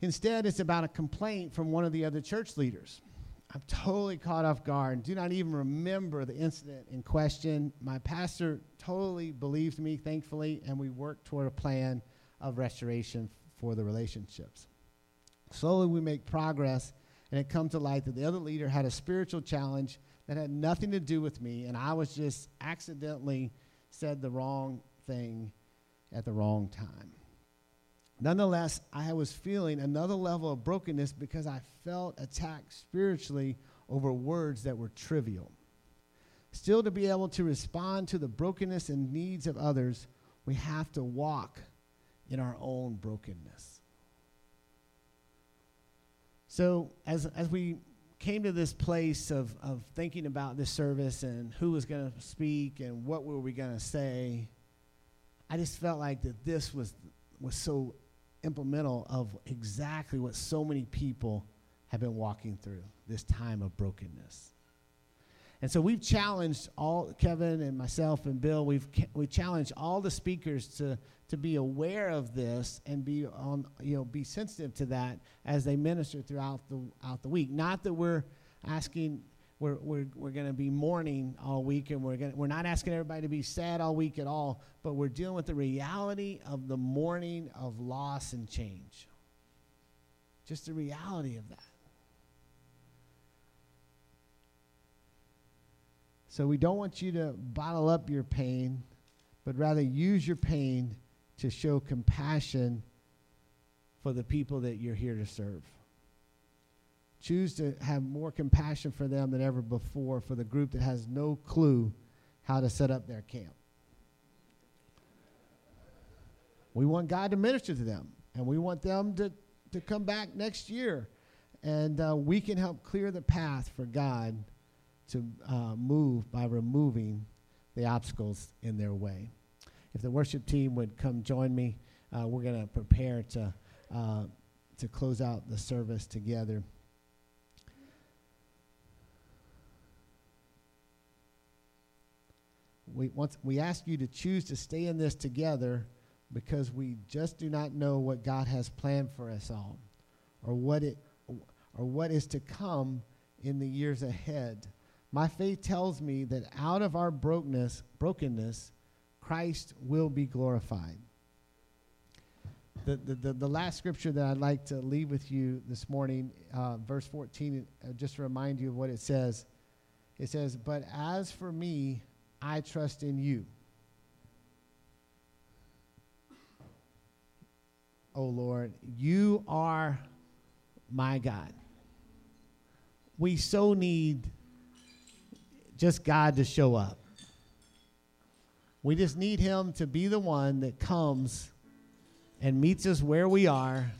Instead, it's about a complaint from one of the other church leaders. I'm totally caught off guard. And do not even remember the incident in question. My pastor totally believed me, thankfully, and we worked toward a plan of restoration for the relationships. Slowly, we make progress, and it comes to light that the other leader had a spiritual challenge that had nothing to do with me, and I was just accidentally said the wrong thing at the wrong time. Nonetheless, I was feeling another level of brokenness because I felt attacked spiritually over words that were trivial. Still, to be able to respond to the brokenness and needs of others, we have to walk in our own brokenness. So, as, as we came to this place of, of thinking about this service and who was going to speak and what were we going to say, I just felt like that this was, was so implemental of exactly what so many people have been walking through this time of brokenness. And so we've challenged all Kevin and myself and Bill. We've we challenged all the speakers to to be aware of this and be on you know be sensitive to that as they minister throughout the out the week. Not that we're asking we're we're we're going to be mourning all week and we're going we're not asking everybody to be sad all week at all, but we're dealing with the reality of the mourning of loss and change. Just the reality of that. So we don't want you to bottle up your pain, but rather use your pain to show compassion for the people that you're here to serve. Choose to have more compassion for them than ever before for the group that has no clue how to set up their camp. We want God to minister to them, and we want them to, to come back next year. And uh, we can help clear the path for God to uh, move by removing the obstacles in their way. If the worship team would come join me, uh, we're going to prepare to uh, to close out the service together. We, once, we ask you to choose to stay in this together because we just do not know what God has planned for us all or what it or what is to come in the years ahead. My faith tells me that out of our brokenness, brokenness, Christ will be glorified. The, the, the, the last scripture that I'd like to leave with you this morning, uh, verse 14, uh, just to remind you of what it says. It says, But as for me, I trust in you. Oh Lord, you are my God. We so need just God to show up. We just need Him to be the one that comes and meets us where we are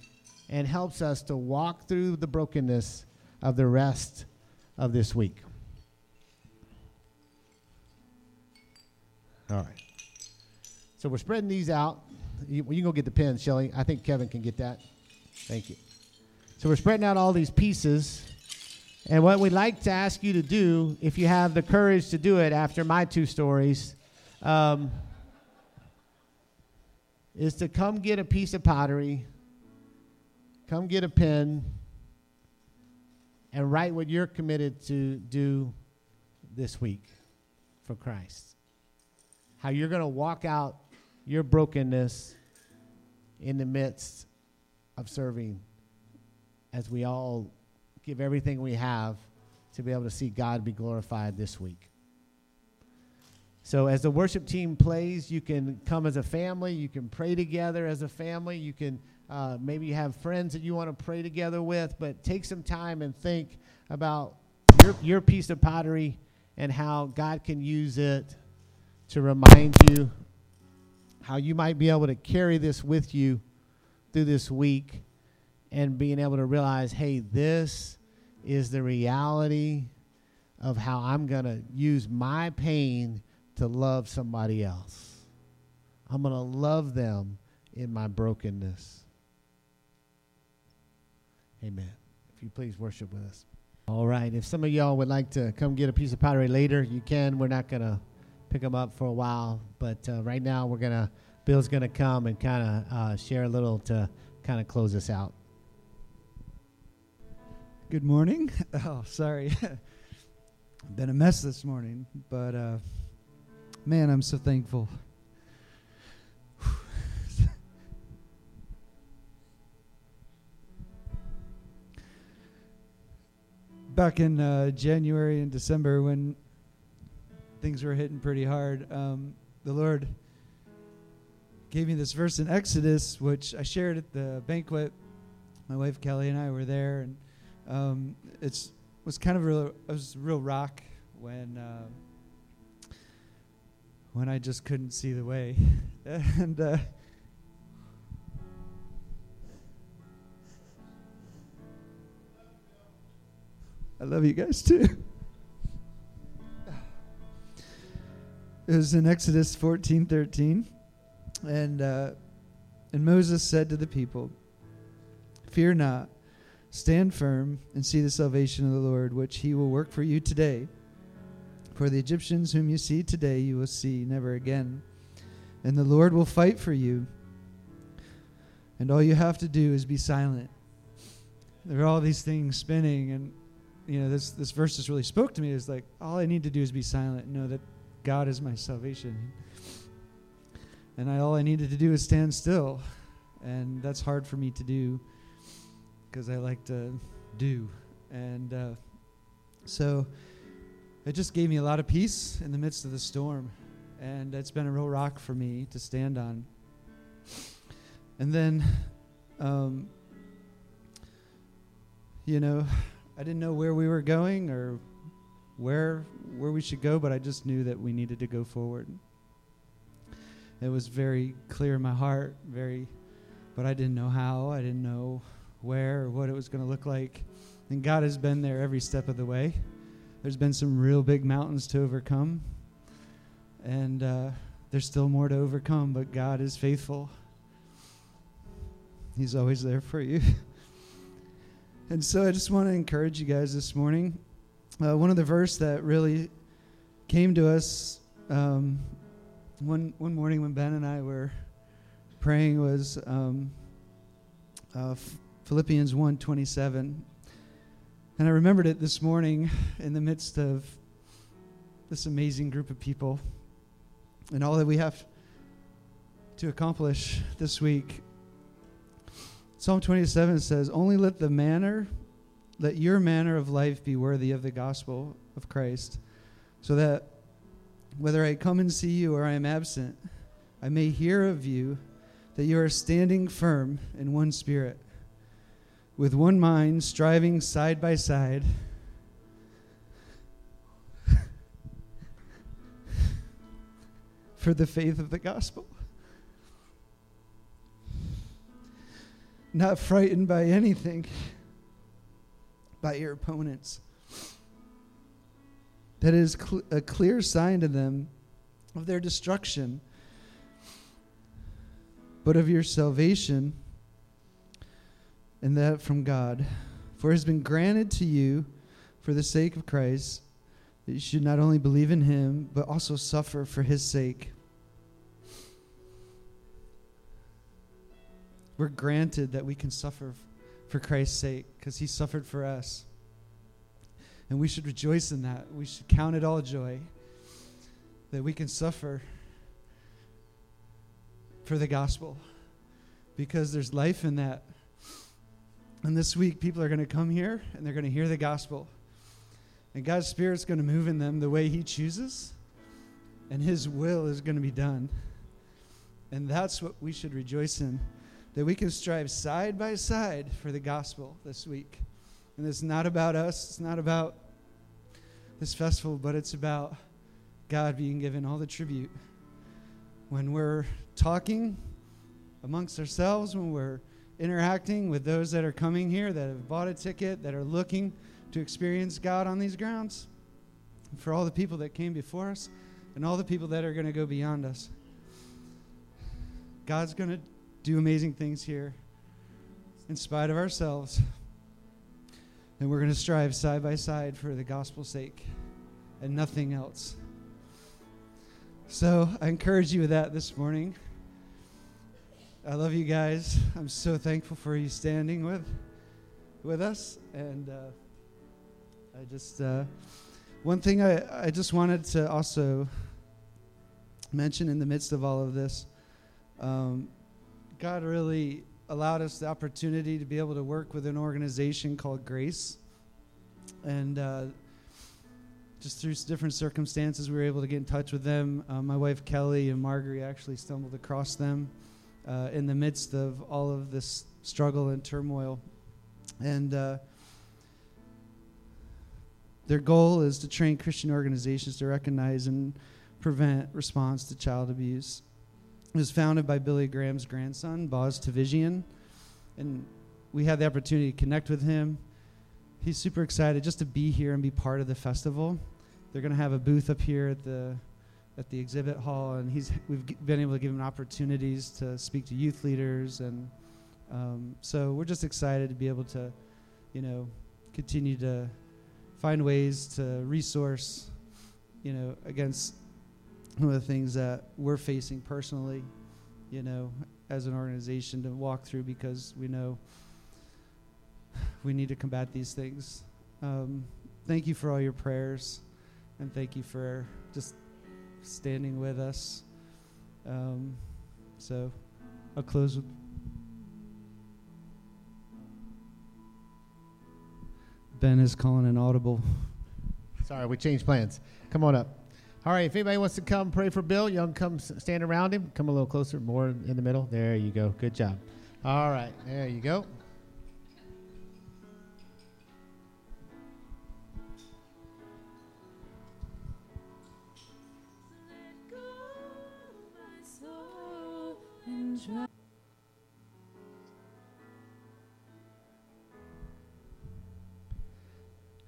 and helps us to walk through the brokenness of the rest of this week. All right. So we're spreading these out. You, you can go get the pen, Shelly. I think Kevin can get that. Thank you. So we're spreading out all these pieces. And what we'd like to ask you to do, if you have the courage to do it after my two stories, um, is to come get a piece of pottery, come get a pen, and write what you're committed to do this week for Christ. How you're going to walk out your brokenness in the midst of serving as we all give everything we have to be able to see God be glorified this week. So, as the worship team plays, you can come as a family. You can pray together as a family. You can uh, maybe you have friends that you want to pray together with, but take some time and think about your, your piece of pottery and how God can use it to remind you how you might be able to carry this with you through this week and being able to realize, hey, this is the reality of how I'm going to use my pain to love somebody else. I'm going to love them in my brokenness. Amen. If you please worship with us. All right. If some of y'all would like to come get a piece of pottery later, you can. We're not going to pick them up for a while, but uh, right now we're to, Bill's to come and kind of uh, share a little to kind of close us out. Good morning. Oh, sorry. Been a mess this morning, but uh, man, I'm so thankful. Back in uh, January and December, when things were hitting pretty hard, um, the Lord gave me this verse in Exodus, which I shared at the banquet. My wife Kelly and I were there, and um, was kind of a real, it was real rock when uh, when I just couldn't see the way, and uh, I love you guys too. It was in Exodus fourteen thirteen, and uh, and Moses said to the people, "Fear not." Stand firm and see the salvation of the Lord, which he will work for you today. For the Egyptians whom you see today, you will see never again. And the Lord will fight for you. And all you have to do is be silent. There are all these things spinning, and you know this this verse just really spoke to me. Is like all I need to do is be silent know that God is my salvation. And I, all I needed to do is stand still, and that's hard for me to do because I like to do. And uh, so it just gave me a lot of peace in the midst of the storm. And it's been a real rock for me to stand on. And then, um, you know, I didn't know where we were going or where where we should go, but I just knew that we needed to go forward. It was very clear in my heart, very, but I didn't know how. I didn't know where or what it was going to look like. And God has been there every step of the way. There's been some real big mountains to overcome. And uh, there's still more to overcome, but God is faithful. He's always there for you. and so I just want to encourage you guys this morning. Uh, one of the verse that really came to us um, one one morning when Ben and I were praying was um, uh, Philippians 1:27, and I remembered it this morning in the midst of this amazing group of people and all that we have to accomplish this week. Psalm 27 says, Only let the manner, let your manner of life be worthy of the gospel of Christ, so that whether I come and see you or I am absent, I may hear of you that you are standing firm in one spirit, with one mind, striving side by side. for the faith of the gospel. Not frightened by anything, by your opponents. That is cl- a clear sign to them of their destruction, but of your salvation, and that from God. For it has been granted to you for the sake of Christ that you should not only believe in him, but also suffer for his sake. We're granted that we can suffer for Christ's sake because he suffered for us. And we should rejoice in that. We should count it all joy that we can suffer for the gospel because there's life in that. And this week, people are going to come here and they're going to hear the gospel. And God's Spirit's going to move in them the way He chooses, and His will is going to be done. And that's what we should rejoice in that we can strive side by side for the gospel this week. And it's not about us, it's not about this festival, but it's about God being given all the tribute. When we're talking amongst ourselves, when we're interacting with those that are coming here, that have bought a ticket, that are looking to experience God on these grounds, for all the people that came before us, and all the people that are going to go beyond us. God's going to do amazing things here in spite of ourselves. And we're going to strive side by side for the gospel's sake and nothing else. So I encourage you with that this morning. I love you guys. I'm so thankful for you standing with with us. And uh, I just uh, one thing I, I just wanted to also mention in the midst of all of this. Um, God really allowed us the opportunity to be able to work with an organization called Grace. And uh, just through different circumstances, we were able to get in touch with them. Uh, my wife Kelly and Marguerite actually stumbled across them uh, in the midst of all of this struggle and turmoil. And uh, their goal is to train Christian organizations to recognize and prevent response to child abuse. Was founded by Billy Graham's grandson, Boz Tchividjian, and we had the opportunity to connect with him. He's super excited just to be here and be part of the festival. They're going to have a booth up here at the at the exhibit hall, and he's we've been able to give him opportunities to speak to youth leaders, and um, so we're just excited to be able to, you know, continue to find ways to resource, you know, against one of the things that we're facing personally, you know, as an organization to walk through because we know we need to combat these things. Um, thank you for all your prayers, and thank you for just standing with us. Um, so I'll close with. Ben is calling an audible. Sorry, we changed plans. Come on up. All right, if anybody wants to come pray for Bill, y'all come stand around him. Come a little closer, more in the middle. There you go. Good job. All right, there you go.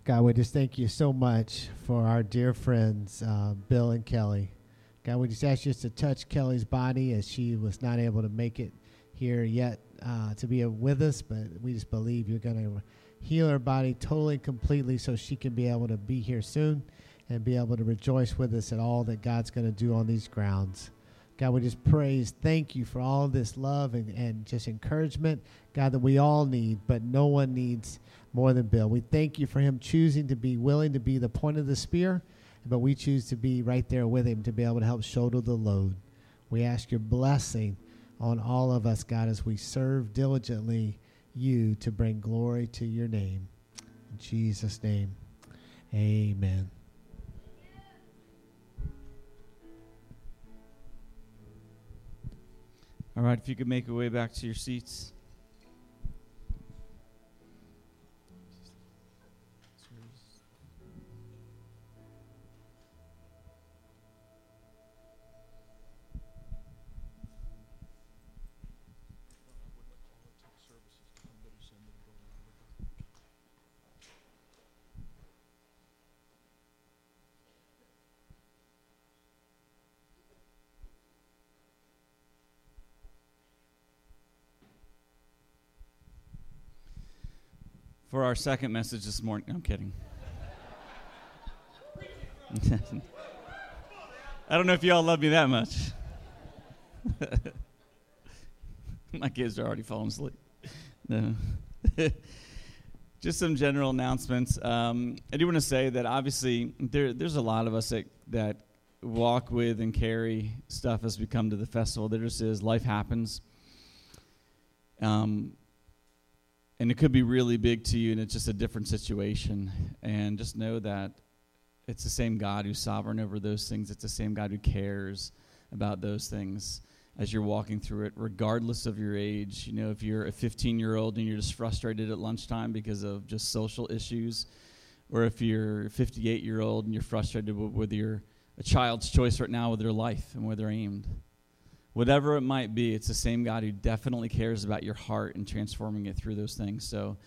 God, we just thank you so much for our dear friends, uh, Bill and Kelly. God, we just ask you to touch Kelly's body as she was not able to make it here yet uh, to be with us, but we just believe you're going to heal her body totally and completely so she can be able to be here soon and be able to rejoice with us at all that God's going to do on these grounds. God, we just praise, thank you for all this love and, and just encouragement, God, that we all need, but no one needs more than Bill. We thank you for him choosing to be willing to be the point of the spear, but we choose to be right there with him to be able to help shoulder the load. We ask your blessing on all of us, God, as we serve diligently you to bring glory to your name. In Jesus' name, amen. All right, if you could make your way back to your seats. For our second message this morning, I'm kidding. I don't know if y'all love me that much. My kids are already falling asleep. No. Just some general announcements. Um, I do want to say that obviously there, there's a lot of us that, that walk with and carry stuff as we come to the festival. There just is. Life happens. Um, and it could be really big to you and it's just a different situation. And just know that it's the same god who's sovereign over those things. It's the same god who cares about those things as you're walking through it regardless of your age. You know if you're a 15 year old and you're just frustrated at lunchtime because of just social issues or if you're 58 year old and you're frustrated with, your a child's choice right now with their life and where they're aimed whatever it might be, it's the same God who definitely cares about your heart and transforming it through those things. So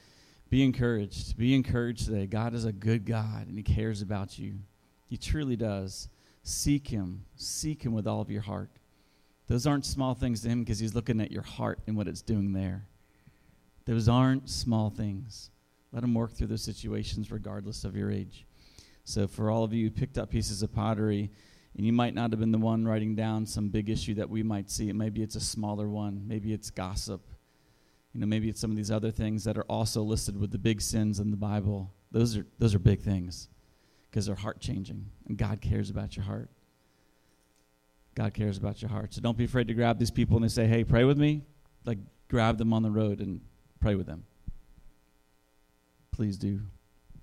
be encouraged. Be encouraged today. God is a good God and He cares about you. He truly does. Seek Him. Seek Him with all of your heart. Those aren't small things to Him because He's looking at your heart and what it's doing there. Those aren't small things. Let Him work through those situations regardless of your age. So, for all of you who picked up pieces of pottery, and you might not have been the one writing down some big issue that we might see. Maybe it's a smaller one. Maybe it's gossip. You know, maybe it's some of these other things that are also listed with the big sins in the Bible. Those are those are big things because they're heart changing, and God cares about your heart. God cares about your heart. So don't be afraid to grab these people and they say, "Hey, pray with me." Like grab them on the road and pray with them. Please do.